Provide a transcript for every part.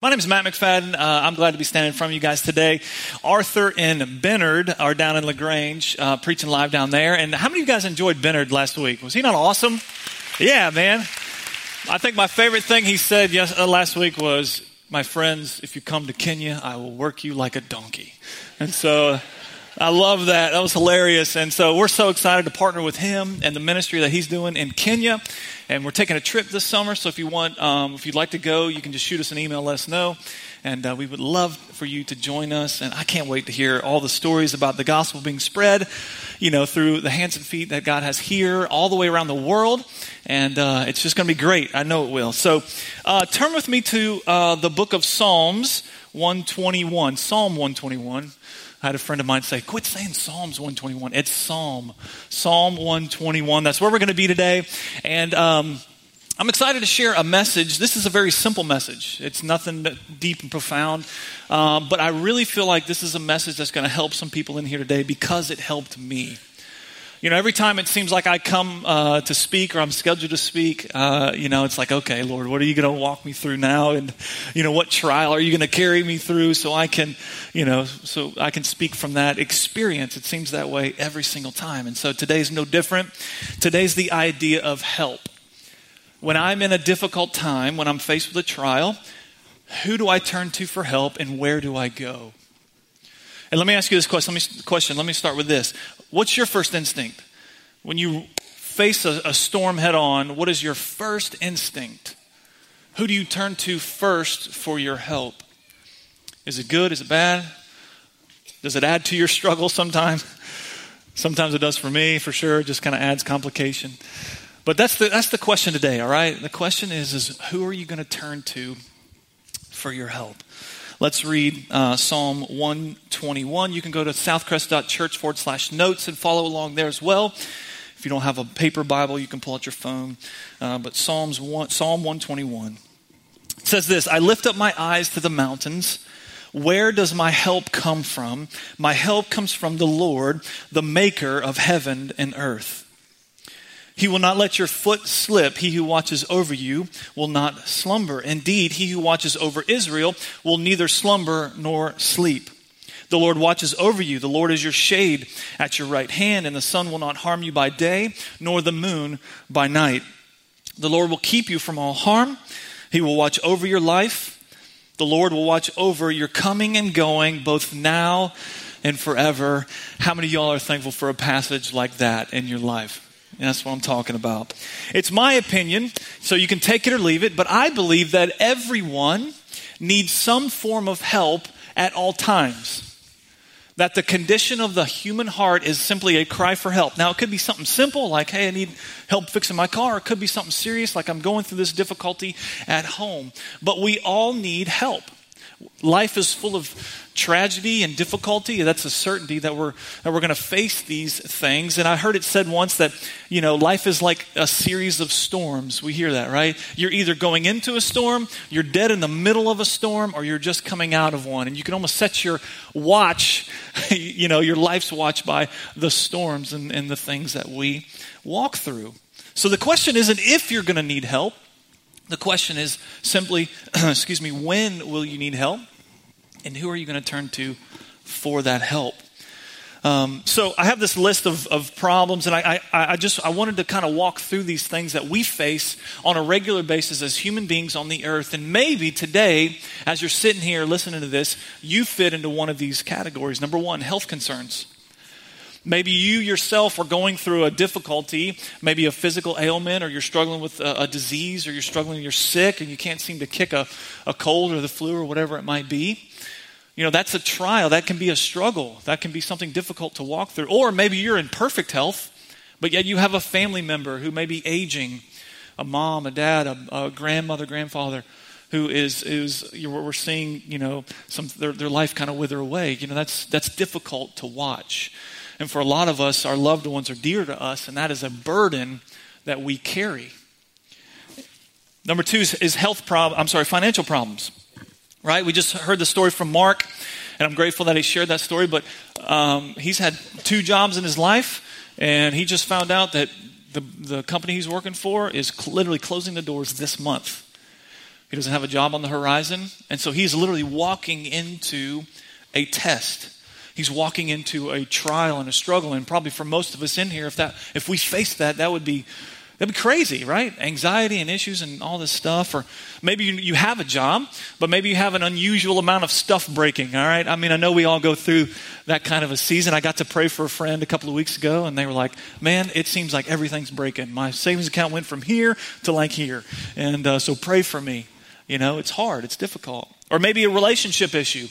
My name is Matt McFadden. Uh, I'm glad to be standing in front of you guys today. Arthur and Bennard are down in LaGrange, uh, preaching live down there. And how many of you guys enjoyed Bennard last week? Was he not awesome? Yeah, man. I think my favorite thing he said yes, uh, last week was, My friends, if you come to Kenya, I will work you like a donkey. And so I love that. That was hilarious. And so we're so excited to partner with him and the ministry that he's doing in Kenya. And we're taking a trip this summer. So if you want, um, if you'd like to go, you can just shoot us an email, let us know. And uh, we would love for you to join us. And I can't wait to hear all the stories about the gospel being spread, you know, through the hands and feet that God has here, all the way around the world. And uh, it's just going to be great. I know it will. So uh, turn with me to uh, the book of Psalms 121. Psalm 121. I had a friend of mine say, quit saying Psalms 121. It's Psalm. Psalm 121. That's where we're going to be today. And um, I'm excited to share a message. This is a very simple message, it's nothing deep and profound. Um, but I really feel like this is a message that's going to help some people in here today because it helped me. You know, every time it seems like I come uh, to speak or I'm scheduled to speak, uh, you know, it's like, okay, Lord, what are you going to walk me through now? And, you know, what trial are you going to carry me through so I can, you know, so I can speak from that experience? It seems that way every single time. And so today's no different. Today's the idea of help. When I'm in a difficult time, when I'm faced with a trial, who do I turn to for help and where do I go? And let me ask you this question. Let me, question. Let me start with this. What's your first instinct? When you face a, a storm head on, what is your first instinct? Who do you turn to first for your help? Is it good? Is it bad? Does it add to your struggle sometimes? Sometimes it does for me, for sure. It just kind of adds complication. But that's the, that's the question today, all right? The question is, is who are you going to turn to for your help? Let's read uh, Psalm 121. You can go to southcrest.church forward slash notes and follow along there as well. If you don't have a paper Bible, you can pull out your phone. Uh, but Psalms one, Psalm 121 it says this I lift up my eyes to the mountains. Where does my help come from? My help comes from the Lord, the maker of heaven and earth. He will not let your foot slip. He who watches over you will not slumber. Indeed, he who watches over Israel will neither slumber nor sleep. The Lord watches over you. The Lord is your shade at your right hand, and the sun will not harm you by day, nor the moon by night. The Lord will keep you from all harm. He will watch over your life. The Lord will watch over your coming and going, both now and forever. How many of y'all are thankful for a passage like that in your life? That's what I'm talking about. It's my opinion, so you can take it or leave it, but I believe that everyone needs some form of help at all times. That the condition of the human heart is simply a cry for help. Now, it could be something simple like, hey, I need help fixing my car. It could be something serious like I'm going through this difficulty at home. But we all need help. Life is full of tragedy and difficulty. That's a certainty that we're, that we're going to face these things. And I heard it said once that, you know, life is like a series of storms. We hear that, right? You're either going into a storm, you're dead in the middle of a storm, or you're just coming out of one. And you can almost set your watch, you know, your life's watch by the storms and, and the things that we walk through. So the question isn't if you're going to need help. The question is simply, excuse me, when will you need help? And who are you going to turn to for that help? Um, so I have this list of, of problems, and I, I, I just I wanted to kind of walk through these things that we face on a regular basis as human beings on the earth. And maybe today, as you're sitting here listening to this, you fit into one of these categories. Number one, health concerns. Maybe you yourself are going through a difficulty, maybe a physical ailment, or you're struggling with a, a, disease, or you're struggling, you're sick, and you can't seem to kick a, a cold or the flu or whatever it might be. You know, that's a trial. That can be a struggle. That can be something difficult to walk through. Or maybe you're in perfect health, but yet you have a family member who may be aging a mom, a dad, a, a grandmother, grandfather who is is we're seeing you know some their, their life kind of wither away you know that's that's difficult to watch and for a lot of us, our loved ones are dear to us, and that is a burden that we carry. Number two is, health problem. I'm sorry, financial problems. Right? We just heard the story from Mark, and I'm grateful that he shared that story. But um, he's had two jobs in his life, and he just found out that the, the company he's working for is cl- literally closing the doors this month. He doesn't have a job on the horizon. And so he's literally walking into a test. He's walking into a trial and a struggle. And probably for most of us in here, if that if we faced that, that would be That'd be crazy, right? Anxiety and issues and all this stuff. Or maybe you, you have a job, but maybe you have an unusual amount of stuff breaking, all right? I mean, I know we all go through that kind of a season. I got to pray for a friend a couple of weeks ago, and they were like, man, it seems like everything's breaking. My savings account went from here to like here. And uh, so pray for me. You know, it's hard, it's difficult. Or maybe a relationship issue,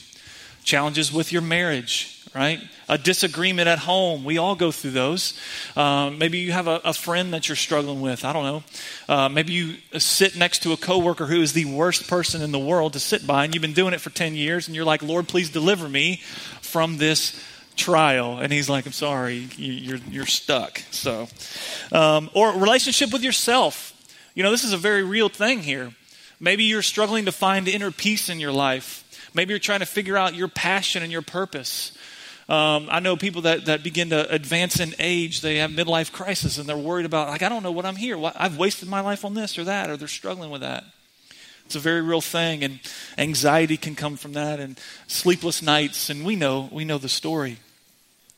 challenges with your marriage right? A disagreement at home. We all go through those. Um, maybe you have a, a, friend that you're struggling with. I don't know. Uh, maybe you sit next to a coworker who is the worst person in the world to sit by, and you've been doing it for 10 years, and you're like, Lord, please deliver me from this trial. And he's like, I'm sorry, you're, you're stuck. So, um, or relationship with yourself. You know, this is a very real thing here. Maybe you're struggling to find inner peace in your life. Maybe you're trying to figure out your passion and your purpose. Um, I know people that, that begin to advance in age, they have midlife crisis and they're worried about, like, I don't know what I'm here. I've wasted my life on this or that, or they're struggling with that. It's a very real thing, and anxiety can come from that, and sleepless nights, and we know, we know the story.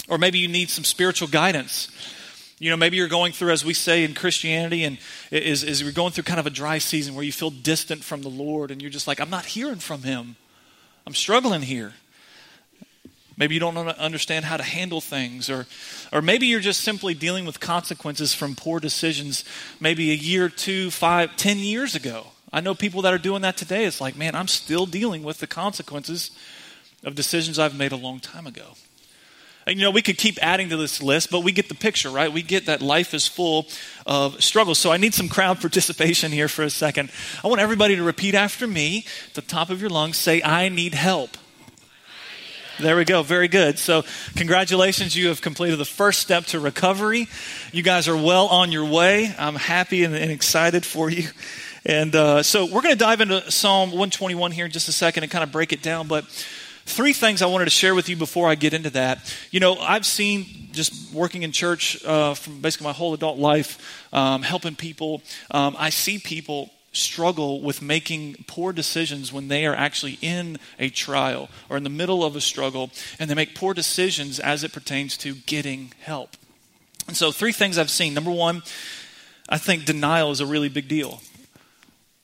Or maybe you need some spiritual guidance. You know, maybe you're going through, as we say in Christianity, and is, is you're going through kind of a dry season where you feel distant from the Lord, and you're just like, I'm not hearing from Him. I'm struggling here. Maybe you don't understand how to handle things, or, or maybe you're just simply dealing with consequences from poor decisions maybe a year, two, five, ten years ago. I know people that are doing that today. It's like, man, I'm still dealing with the consequences of decisions I've made a long time ago. And you know, we could keep adding to this list, but we get the picture, right? We get that life is full of struggles. So I need some crowd participation here for a second. I want everybody to repeat after me, at the top of your lungs, say, I need help. There we go. Very good. So, congratulations. You have completed the first step to recovery. You guys are well on your way. I'm happy and, and excited for you. And uh, so, we're going to dive into Psalm 121 here in just a second and kind of break it down. But three things I wanted to share with you before I get into that. You know, I've seen just working in church uh, from basically my whole adult life, um, helping people. Um, I see people struggle with making poor decisions when they are actually in a trial or in the middle of a struggle, and they make poor decisions as it pertains to getting help. And so, three things I've seen. Number one, I think denial is a really big deal.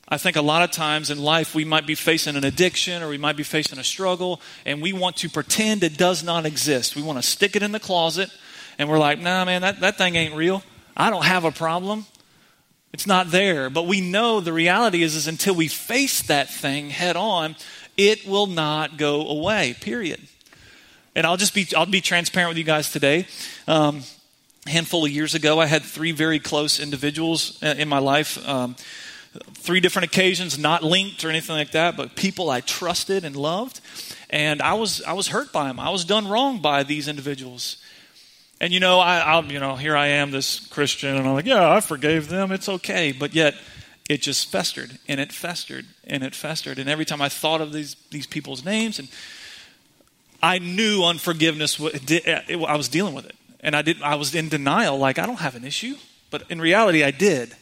I think a lot of times in life we might be facing an addiction or we might be facing a struggle, and we want to pretend it does not exist. We want to stick it in the closet, and we're like, nah, man, that, that thing ain't real. I don't have a problem. It's not there. But we know the reality is, is until we face that thing head on, it will not go away, period. And I'll just be, I'll be transparent with you guys today. Um, a handful of years ago, I had three very close individuals uh, in my life. Um, three different occasions, not linked or anything like that, but people I trusted and loved. And I was, I was hurt by them. I was done wrong by these individuals. And you know, I, I'll, you know, here I am, this Christian, and I'm like, yeah, I forgave them. It's okay. But yet, it just festered and it festered and it festered. And every time I thought of these these people's names, and I knew unforgiveness. I was dealing with it, and I did. I was in denial, like I don't have an issue, but in reality, I did.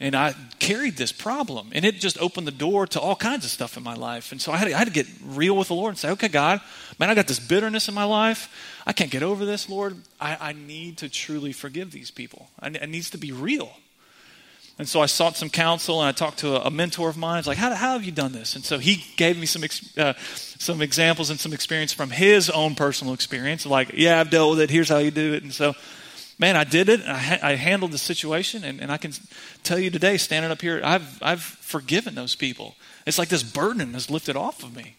And I carried this problem, and it just opened the door to all kinds of stuff in my life. And so I had, to, I had to get real with the Lord and say, okay, God, man, I got this bitterness in my life. I can't get over this, Lord. I, I need to truly forgive these people. I, it needs to be real. And so I sought some counsel, and I talked to a, a mentor of mine. It's like, how, how, have you done this? And so he gave me some, uh, some examples and some experience from his own personal experience. Like, yeah, I've dealt with it. Here's how you do it. And so man, I did it. I, ha- I handled the situation, and, and I can tell you today, standing up here, I've, I've forgiven those people. It's like this burden is lifted off of me.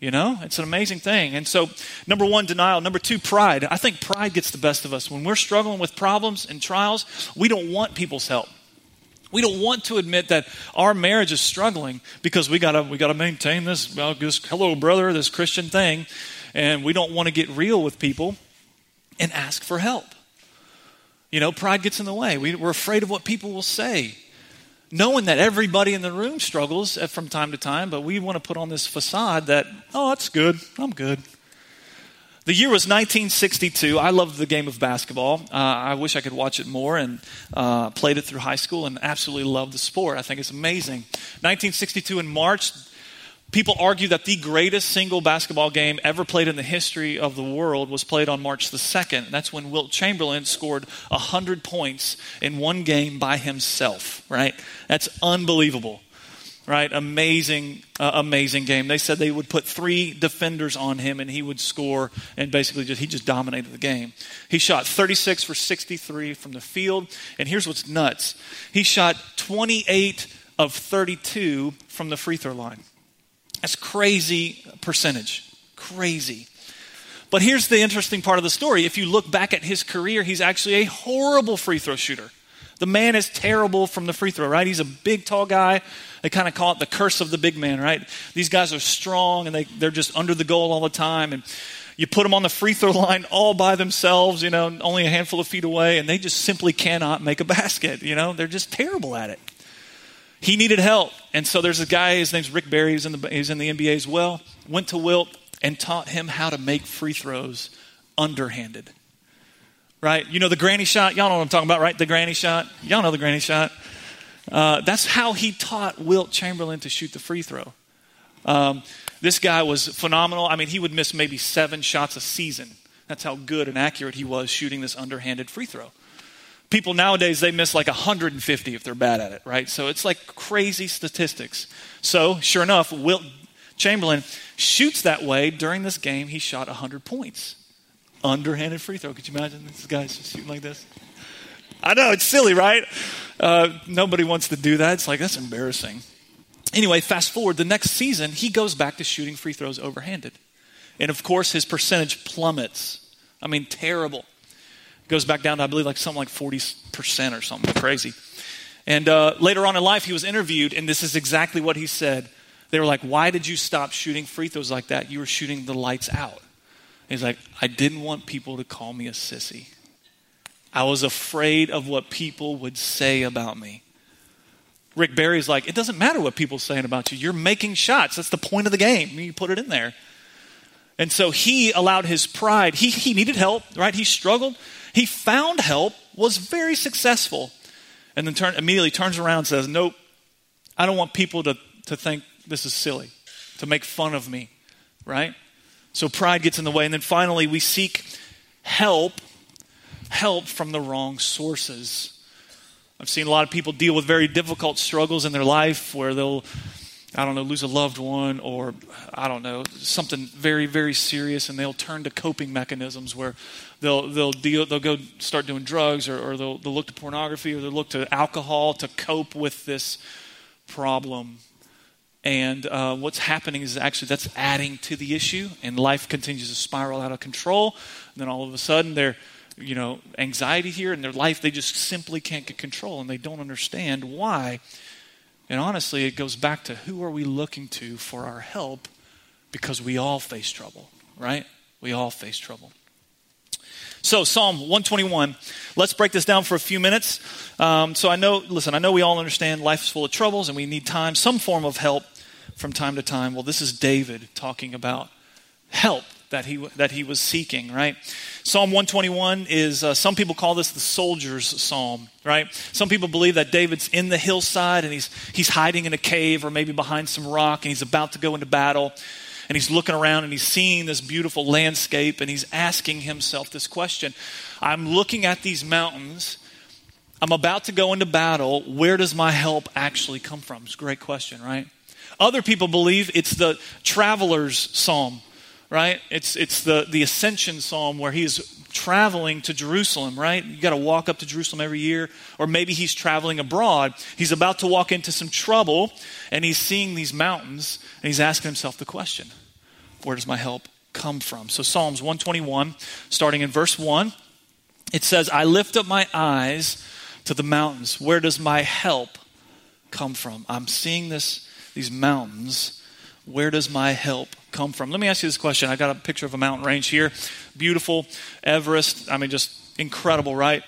You know, it's an amazing thing. And so, number one, denial. Number two, pride. I think pride gets the best of us. When we're struggling with problems and trials, we don't want people's help. We don't want to admit that our marriage is struggling because we gotta we gotta maintain this, well, this hello brother, this Christian thing, and we don't want to get real with people and ask for help. You know, pride gets in the way. We, we're afraid of what people will say, knowing that everybody in the room struggles from time to time, but we want to put on this facade that, oh, that's good. I'm good. The year was 1962. I loved the game of basketball. Uh, I wish I could watch it more and uh, played it through high school and absolutely loved the sport. I think it's amazing. 1962 in March, people argue that the greatest single basketball game ever played in the history of the world was played on March the 2nd. That's when Wilt Chamberlain scored 100 points in one game by himself, right? That's unbelievable right? Amazing, uh, amazing game. They said they would put three defenders on him and he would score and basically just, he just dominated the game. He shot 36 for 63 from the field. And here's what's nuts he shot 28 of 32 from the free throw line. That's crazy percentage. Crazy. But here's the interesting part of the story. If you look back at his career, he's actually a horrible free throw shooter. The man is terrible from the free throw, right? He's a big, tall guy. They kind of call it the curse of the big man, right? These guys are strong and they, they're just under the goal all the time. And you put them on the free throw line all by themselves, you know, only a handful of feet away, and they just simply cannot make a basket. You know, they're just terrible at it. He needed help. And so there's a guy, his name's Rick Barry, he's in the, he's in the NBA as well, went to Wilt and taught him how to make free throws underhanded right? You know the granny shot? Y'all know what I'm talking about, right? The granny shot? Y'all know the granny shot. Uh, that's how he taught Wilt Chamberlain to shoot the free throw. Um, this guy was phenomenal. I mean, he would miss maybe seven shots a season. That's how good and accurate he was shooting this underhanded free throw. People nowadays, they miss like 150 if they're bad at it, right? So it's like crazy statistics. So, sure enough, Wilt Chamberlain shoots that way. During this game, he shot 100 points underhanded free throw. Could you imagine this guy's just shooting like this? I know, it's silly, right? Uh, nobody wants to do that. It's like, that's embarrassing. Anyway, fast forward, the next season, he goes back to shooting free throws overhanded. And of course, his percentage plummets. I mean, terrible. Goes back down to, I believe, like something like 40% or something crazy. And uh, later on in life, he was interviewed, and this is exactly what he said. They were like, Why did you stop shooting free throws like that? You were shooting the lights out. He's like, I didn't want people to call me a sissy. I was afraid of what people would say about me. Rick Barry's like, it doesn't matter what people are saying about you. You're making shots. That's the point of the game. You put it in there. And so he allowed his pride. He, he needed help, right? He struggled. He found help, was very successful, and then turn, immediately turns around and says, Nope, I don't want people to, to think this is silly, to make fun of me, right? So pride gets in the way. And then finally, we seek help, help from the wrong sources. I've seen a lot of people deal with very difficult struggles in their life where they'll, I don't know, lose a loved one or, I don't know, something very, very serious, and they'll turn to coping mechanisms where they'll, they'll, deal, they'll go start doing drugs or, or they'll, they'll look to pornography or they'll look to alcohol to cope with this problem. And uh, what's happening is actually that's adding to the issue, and life continues to spiral out of control. And then all of a sudden, they're, you know, anxiety here in their life, they just simply can't get control, and they don't understand why. And honestly, it goes back to who are we looking to for our help? Because we all face trouble, right? We all face trouble. So, Psalm 121. Let's break this down for a few minutes. Um, so, I know, listen, I know we all understand life is full of troubles and we need time, some form of help from time to time. Well, this is David talking about help that he, that he was seeking, right? Psalm 121 is, uh, some people call this the soldier's psalm, right? Some people believe that David's in the hillside and he's, he's hiding in a cave or maybe behind some rock and he's about to go into battle. And he's looking around and he's seeing this beautiful landscape and he's asking himself this question I'm looking at these mountains. I'm about to go into battle. Where does my help actually come from? It's a great question, right? Other people believe it's the traveler's psalm, right? It's, it's the, the ascension psalm where he's traveling to Jerusalem, right? You got to walk up to Jerusalem every year. Or maybe he's traveling abroad. He's about to walk into some trouble and he's seeing these mountains and he's asking himself the question where does my help come from? So, Psalms 121, starting in verse 1, it says, I lift up my eyes to the mountains. Where does my help come from? I'm seeing this these mountains, where does my help come from? Let me ask you this question. I got a picture of a mountain range here. Beautiful. Everest. I mean, just incredible, right?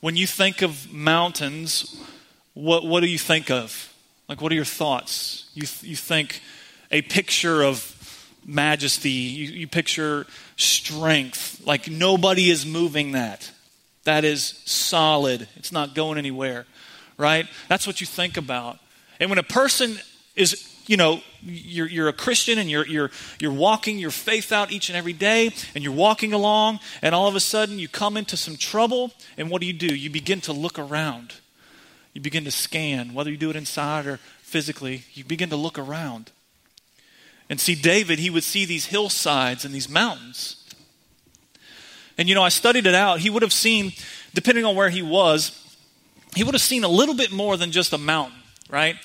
When you think of mountains, what, what do you think of? Like, what are your thoughts? You, you think a picture of majesty. You, you picture strength, like nobody is moving that. That is solid, it's not going anywhere, right? That's what you think about. And when a person is you know, you're, you're a Christian and you're, you're, you're walking your faith out each and every day and you're walking along, and all of a sudden you come into some trouble, and what do you do? You begin to look around. You begin to scan, whether you do it inside or physically, you begin to look around. And see, David, he would see these hillsides and these mountains. And you know, I studied it out. He would have seen, depending on where he was, he would have seen a little bit more than just a mountain, right?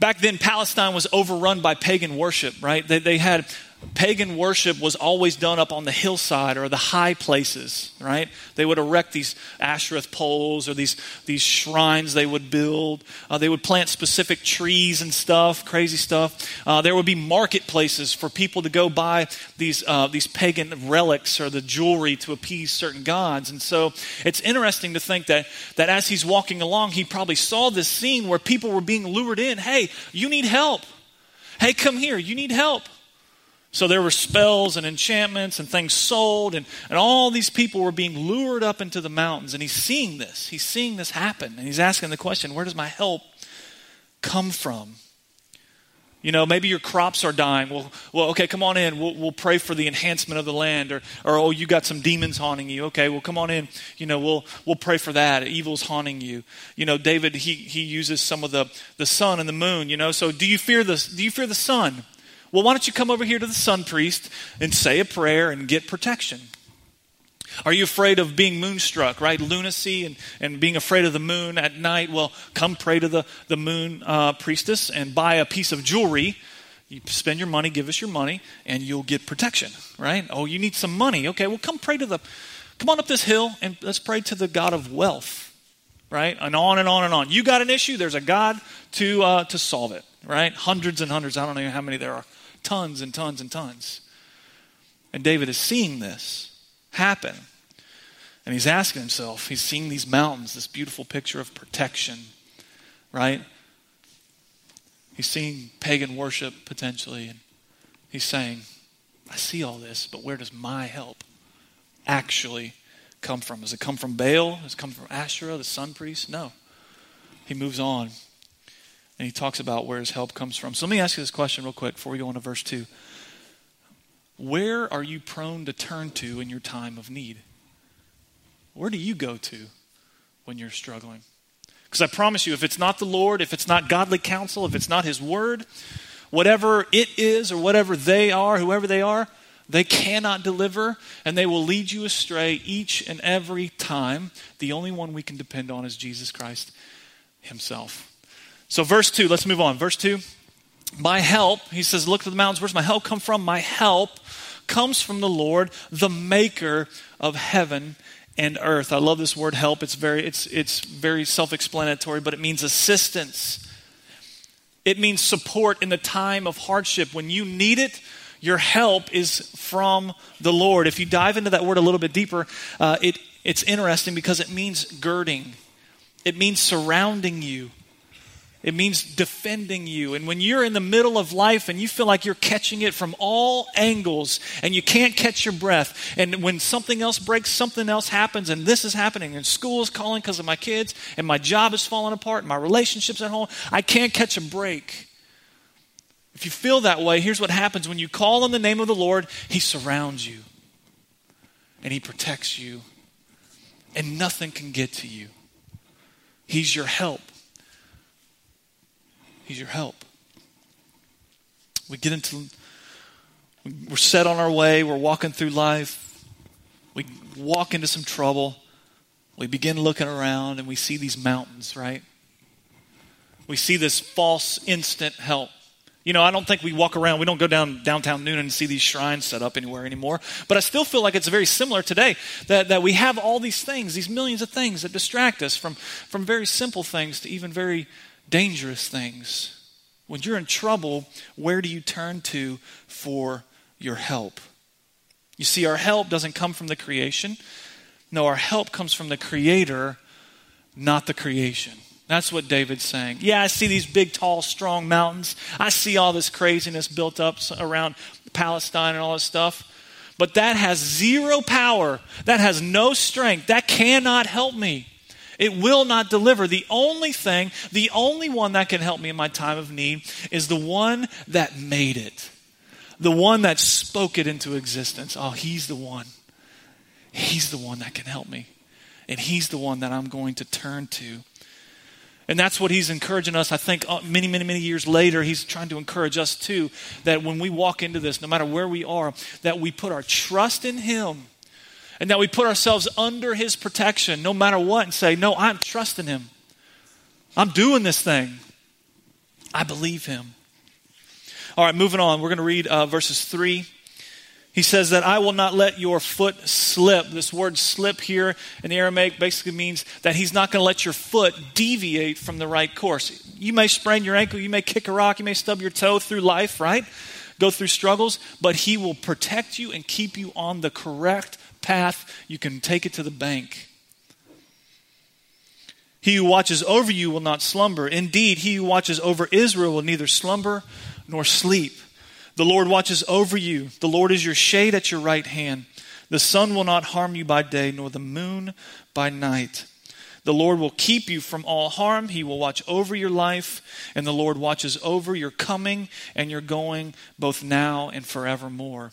Back then, Palestine was overrun by pagan worship, right? They, they had pagan worship was always done up on the hillside or the high places, right? They would erect these Asherah poles or these, these shrines they would build. Uh, they would plant specific trees and stuff, crazy stuff. Uh, there would be marketplaces for people to go buy these, uh, these pagan relics or the jewelry to appease certain gods. And so it's interesting to think that, that as he's walking along, he probably saw this scene where people were being lured in. Hey, you need help. Hey, come here. You need help. So there were spells and enchantments and things sold, and, and all these people were being lured up into the mountains. And he's seeing this. He's seeing this happen. And he's asking the question where does my help come from? You know, maybe your crops are dying. Well, well okay, come on in. We'll, we'll pray for the enhancement of the land. Or, or, oh, you got some demons haunting you. Okay, well, come on in. You know, we'll, we'll pray for that. Evil's haunting you. You know, David, he, he uses some of the, the sun and the moon, you know. So do you fear the, do you fear the sun? Well, why don't you come over here to the sun priest and say a prayer and get protection? Are you afraid of being moonstruck, right? Lunacy and, and being afraid of the moon at night? Well, come pray to the, the moon uh, priestess and buy a piece of jewelry. You spend your money, give us your money, and you'll get protection, right? Oh, you need some money. Okay, well, come pray to the, come on up this hill and let's pray to the God of wealth, right? And on and on and on. You got an issue, there's a God to, uh, to solve it, right? Hundreds and hundreds. I don't know how many there are tons and tons and tons. And David is seeing this happen. And he's asking himself, he's seeing these mountains, this beautiful picture of protection, right? He's seeing pagan worship potentially, and he's saying, I see all this, but where does my help actually come from? Does it come from Baal? Does it come from Asherah, the sun priest? No. He moves on and he talks about where his help comes from. So let me ask you this question real quick before we go on to verse 2. Where are you prone to turn to in your time of need? Where do you go to when you're struggling? Because I promise you, if it's not the Lord, if it's not godly counsel, if it's not His Word, whatever it is or whatever they are, whoever they are, they cannot deliver and they will lead you astray each and every time. The only one we can depend on is Jesus Christ Himself. So, verse 2, let's move on. Verse 2 My help, he says, Look to the mountains. Where's my help come from? My help comes from the Lord, the maker of heaven and earth. I love this word help. It's very, it's, it's very self explanatory, but it means assistance. It means support in the time of hardship. When you need it, your help is from the Lord. If you dive into that word a little bit deeper, uh, it, it's interesting because it means girding, it means surrounding you. It means defending you. And when you're in the middle of life and you feel like you're catching it from all angles and you can't catch your breath, and when something else breaks, something else happens, and this is happening, and school is calling because of my kids, and my job is falling apart, and my relationships at home, I can't catch a break. If you feel that way, here's what happens when you call on the name of the Lord, He surrounds you and He protects you, and nothing can get to you. He's your help. He's your help. We get into, we're set on our way, we're walking through life, we walk into some trouble, we begin looking around and we see these mountains, right? We see this false instant help. You know, I don't think we walk around, we don't go down downtown Newnan and see these shrines set up anywhere anymore. But I still feel like it's very similar today that, that we have all these things, these millions of things that distract us from, from very simple things to even very dangerous things. When you're in trouble, where do you turn to for your help? You see, our help doesn't come from the creation. No, our help comes from the Creator, not the creation. That's what David's saying. Yeah, I see these big, tall, strong mountains. I see all this craziness built up around Palestine and all this stuff. But that has zero power. That has no strength. That cannot help me. It will not deliver. The only thing, the only one that can help me in my time of need is the one that made it, the one that spoke it into existence. Oh, he's the one. He's the one that can help me. And he's the one that I'm going to turn to. And that's what he's encouraging us. I think uh, many, many, many years later, he's trying to encourage us too that when we walk into this, no matter where we are, that we put our trust in him and that we put ourselves under his protection no matter what and say, No, I'm trusting him. I'm doing this thing. I believe him. All right, moving on. We're going to read uh, verses 3 he says that I will not let your foot slip. This word slip here in the Aramaic basically means that he's not going to let your foot deviate from the right course. You may sprain your ankle, you may kick a rock, you may stub your toe through life, right? Go through struggles, but he will protect you and keep you on the correct path. You can take it to the bank. He who watches over you will not slumber. Indeed, he who watches over Israel will neither slumber nor sleep. The Lord watches over you. The Lord is your shade at your right hand. The sun will not harm you by day, nor the moon by night. The Lord will keep you from all harm. He will watch over your life, and the Lord watches over your coming and your going, both now and forevermore.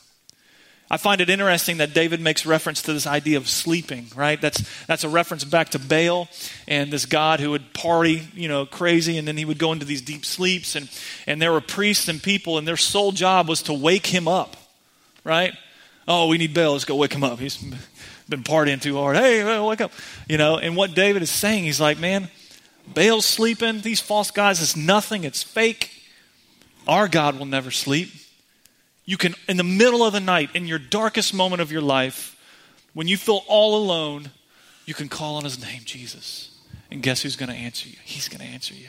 I find it interesting that David makes reference to this idea of sleeping, right? That's, that's a reference back to Baal and this God who would party, you know, crazy, and then he would go into these deep sleeps. And, and there were priests and people, and their sole job was to wake him up, right? Oh, we need Baal. Let's go wake him up. He's been partying too hard. Hey, wake up. You know, and what David is saying, he's like, man, Baal's sleeping. These false gods, it's nothing. It's fake. Our God will never sleep. You can, in the middle of the night, in your darkest moment of your life, when you feel all alone, you can call on his name, Jesus. And guess who's going to answer you? He's going to answer you.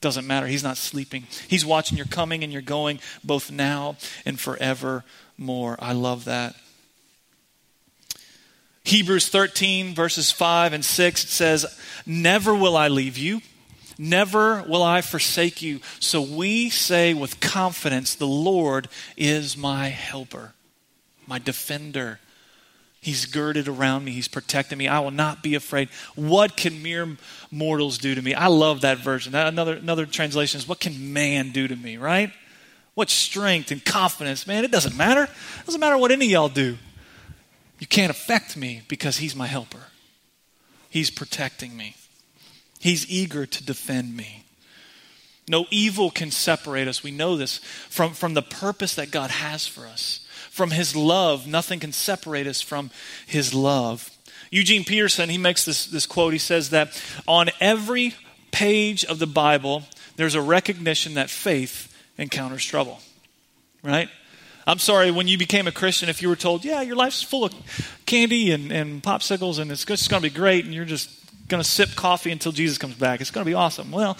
Doesn't matter. He's not sleeping. He's watching your coming and your going, both now and forevermore. I love that. Hebrews 13, verses 5 and 6, it says, Never will I leave you Never will I forsake you. So we say with confidence, The Lord is my helper, my defender. He's girded around me. He's protecting me. I will not be afraid. What can mere mortals do to me? I love that version. Another, another translation is, What can man do to me, right? What strength and confidence. Man, it doesn't matter. It doesn't matter what any of y'all do. You can't affect me because he's my helper, he's protecting me. He's eager to defend me. No evil can separate us. We know this from, from the purpose that God has for us. From His love, nothing can separate us from His love. Eugene Peterson, he makes this, this quote. He says that on every page of the Bible, there's a recognition that faith encounters trouble. Right? I'm sorry, when you became a Christian, if you were told, yeah, your life's full of candy and, and popsicles and it's just going to be great, and you're just going to sip coffee until Jesus comes back. It's going to be awesome. Well,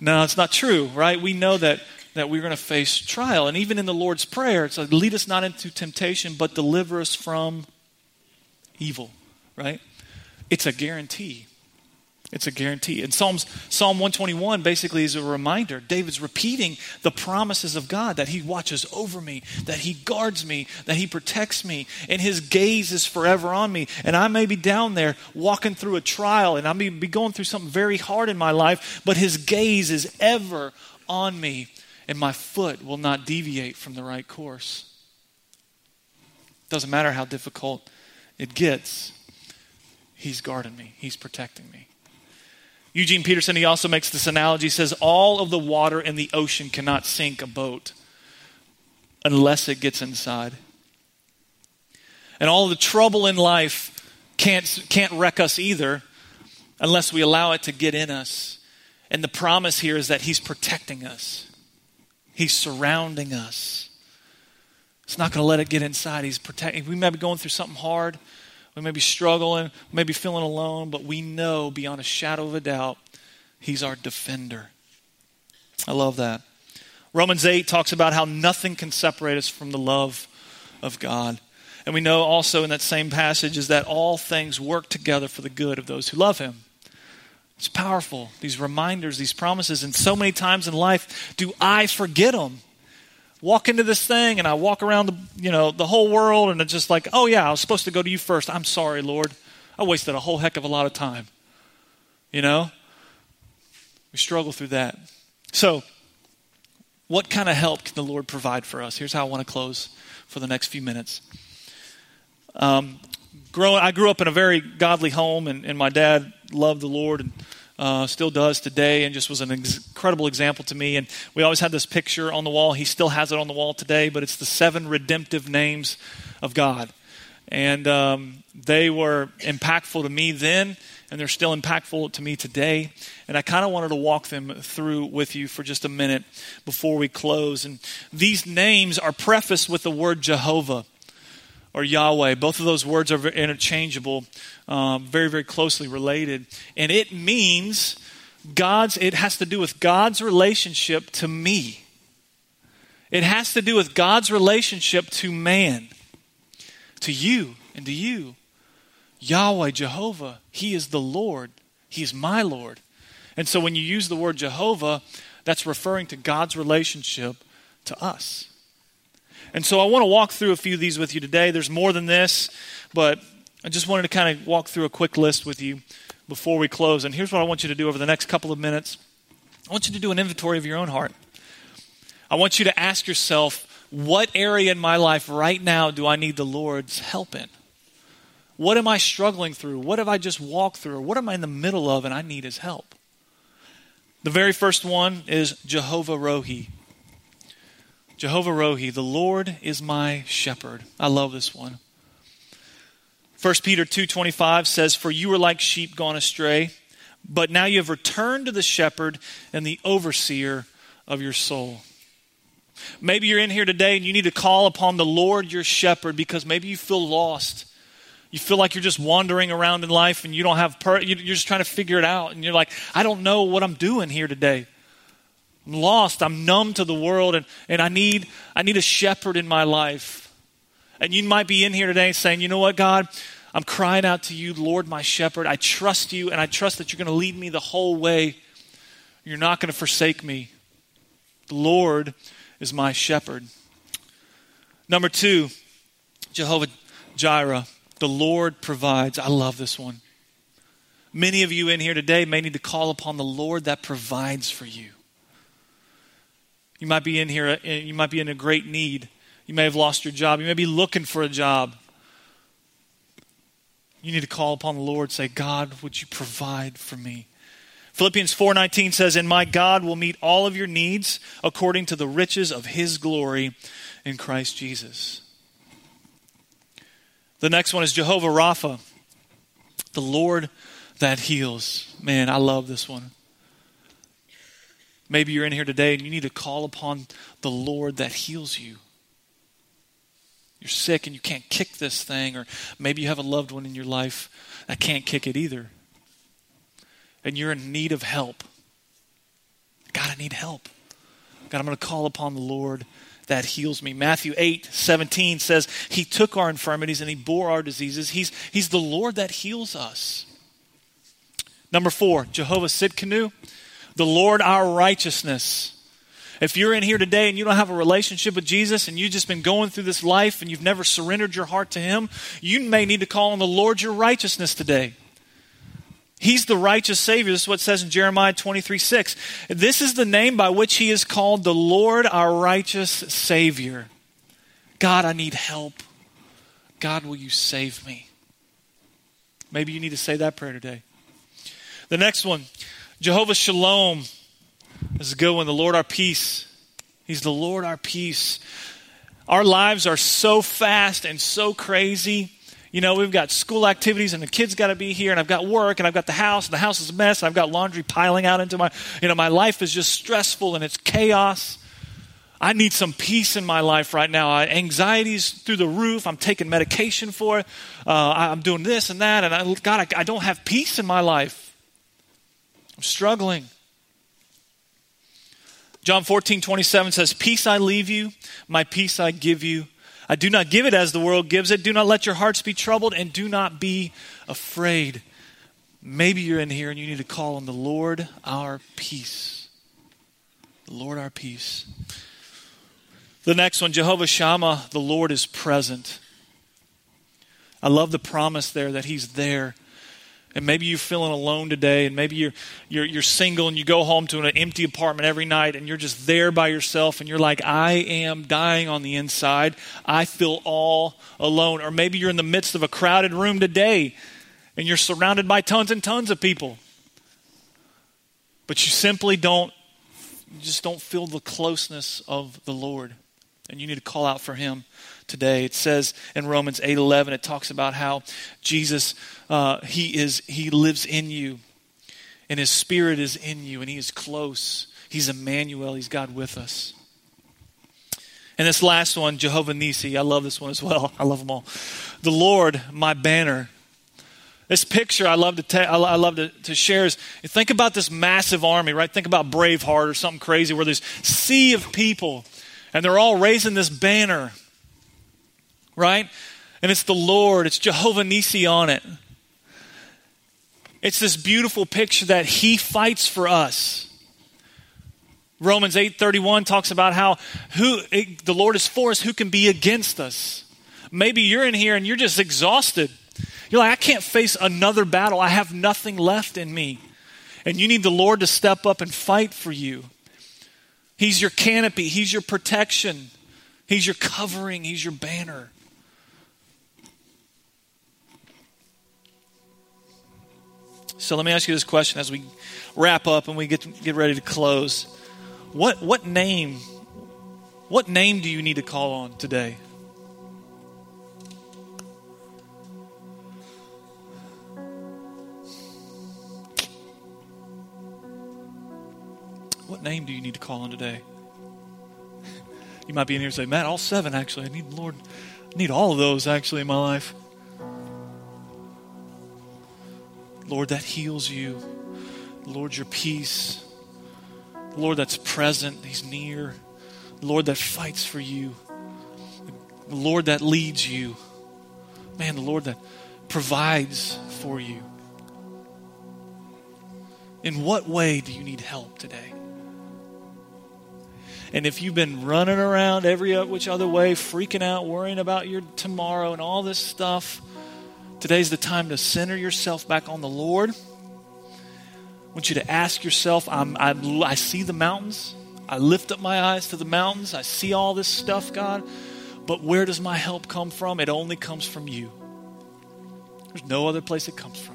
no, it's not true, right? We know that that we're going to face trial. And even in the Lord's Prayer, it's like, lead us not into temptation, but deliver us from evil, right? It's a guarantee. It's a guarantee. And Psalms, Psalm 121 basically is a reminder. David's repeating the promises of God that he watches over me, that he guards me, that he protects me, and his gaze is forever on me. And I may be down there walking through a trial, and I may be going through something very hard in my life, but his gaze is ever on me, and my foot will not deviate from the right course. Doesn't matter how difficult it gets, he's guarding me, he's protecting me. Eugene Peterson, he also makes this analogy. He says, All of the water in the ocean cannot sink a boat unless it gets inside. And all the trouble in life can't, can't wreck us either unless we allow it to get in us. And the promise here is that He's protecting us, He's surrounding us. It's not going to let it get inside. He's protecting. We may be going through something hard. We may be struggling, we may be feeling alone, but we know beyond a shadow of a doubt, He's our defender. I love that. Romans 8 talks about how nothing can separate us from the love of God. And we know also in that same passage is that all things work together for the good of those who love Him. It's powerful, these reminders, these promises. And so many times in life do I forget them. Walk into this thing and I walk around the, you know, the whole world and it's just like, oh yeah, I was supposed to go to you first. I'm sorry, Lord. I wasted a whole heck of a lot of time. You know? We struggle through that. So, what kind of help can the Lord provide for us? Here's how I want to close for the next few minutes. Um, growing, I grew up in a very godly home, and, and my dad loved the Lord and uh, still does today, and just was an incredible example to me. And we always had this picture on the wall. He still has it on the wall today, but it's the seven redemptive names of God. And um, they were impactful to me then, and they're still impactful to me today. And I kind of wanted to walk them through with you for just a minute before we close. And these names are prefaced with the word Jehovah or Yahweh. Both of those words are interchangeable, um, very, very closely related. And it means God's, it has to do with God's relationship to me. It has to do with God's relationship to man, to you, and to you. Yahweh, Jehovah, He is the Lord. He is my Lord. And so when you use the word Jehovah, that's referring to God's relationship to us. And so I want to walk through a few of these with you today. There's more than this, but I just wanted to kind of walk through a quick list with you before we close. And here's what I want you to do over the next couple of minutes I want you to do an inventory of your own heart. I want you to ask yourself, what area in my life right now do I need the Lord's help in? What am I struggling through? What have I just walked through? What am I in the middle of and I need his help? The very first one is Jehovah Rohi. Jehovah Rohi, the Lord is my shepherd. I love this one. 1 Peter 2:25 says, "For you were like sheep gone astray, but now you have returned to the shepherd and the overseer of your soul." Maybe you're in here today and you need to call upon the Lord your shepherd because maybe you feel lost you feel like you're just wandering around in life and you don't have per- you're just trying to figure it out and you're like i don't know what i'm doing here today i'm lost. I'm numb to the world and, and i need i need a shepherd in my life. And you might be in here today saying you know what god? I'm crying out to you lord my shepherd. I trust you and i trust that you're going to lead me the whole way. You're not going to forsake me. The lord is my shepherd. Number two jehovah jireh the Lord provides. I love this one. Many of you in here today may need to call upon the Lord that provides for you. You might be in here, uh, you might be in a great need. You may have lost your job. You may be looking for a job. You need to call upon the Lord, say, God, would you provide for me? Philippians 4:19 says, "And my God will meet all of your needs according to the riches of his glory in Christ Jesus." The next one is Jehovah Rapha, the Lord that heals. Man, I love this one. Maybe you're in here today and you need to call upon the Lord that heals you. You're sick and you can't kick this thing, or maybe you have a loved one in your life that can't kick it either. And you're in need of help. God, I need help. God, I'm going to call upon the Lord that heals me. Matthew 8, 17 says, He took our infirmities and He bore our diseases. He's, he's the Lord that heals us. Number four, Jehovah Tsidkenu, the Lord our righteousness. If you're in here today and you don't have a relationship with Jesus and you've just been going through this life and you've never surrendered your heart to Him, you may need to call on the Lord your righteousness today. He's the righteous Savior. This is what it says in Jeremiah 23 6. This is the name by which He is called the Lord our righteous Savior. God, I need help. God, will you save me? Maybe you need to say that prayer today. The next one, Jehovah Shalom. This is a good one. The Lord our peace. He's the Lord our peace. Our lives are so fast and so crazy you know, we've got school activities and the kids got to be here and I've got work and I've got the house and the house is a mess. And I've got laundry piling out into my, you know, my life is just stressful and it's chaos. I need some peace in my life right now. I, anxiety's through the roof. I'm taking medication for it. Uh, I'm doing this and that. And I, God, I, I don't have peace in my life. Struggling. John 14, 27 says, Peace I leave you, my peace I give you. I do not give it as the world gives it. Do not let your hearts be troubled and do not be afraid. Maybe you're in here and you need to call on the Lord our peace. The Lord our peace. The next one, Jehovah Shammah, the Lord is present. I love the promise there that He's there. And maybe you're feeling alone today, and maybe you're, you're, you're single and you go home to an empty apartment every night and you're just there by yourself and you're like, I am dying on the inside. I feel all alone. Or maybe you're in the midst of a crowded room today and you're surrounded by tons and tons of people. But you simply don't, you just don't feel the closeness of the Lord. And you need to call out for Him today. It says in Romans 8 11, it talks about how Jesus, uh, he, is, he lives in you, and his spirit is in you, and he is close. He's Emmanuel, he's God with us. And this last one, Jehovah Nisi, I love this one as well. I love them all. The Lord, my banner. This picture I love to te- I love to, to share is think about this massive army, right? Think about Braveheart or something crazy where there's sea of people and they're all raising this banner right? And it's the Lord, it's Jehovah Nisi on it. It's this beautiful picture that he fights for us. Romans 8:31 talks about how who it, the Lord is for us, who can be against us? Maybe you're in here and you're just exhausted. You're like, I can't face another battle. I have nothing left in me. And you need the Lord to step up and fight for you. He's your canopy, He's your protection, He's your covering, He's your banner. So let me ask you this question as we wrap up and we get get ready to close. What what name what name do you need to call on today? What name do you need to call on today? You might be in here and say, Matt, all seven actually. I need Lord, I need all of those actually in my life. Lord, that heals you. Lord, your peace. Lord, that's present, He's near. Lord, that fights for you. Lord, that leads you. Man, the Lord that provides for you. In what way do you need help today? And if you've been running around every which other way, freaking out, worrying about your tomorrow and all this stuff, Today's the time to center yourself back on the Lord. I want you to ask yourself I'm, I, I see the mountains. I lift up my eyes to the mountains. I see all this stuff, God. But where does my help come from? It only comes from you. There's no other place it comes from.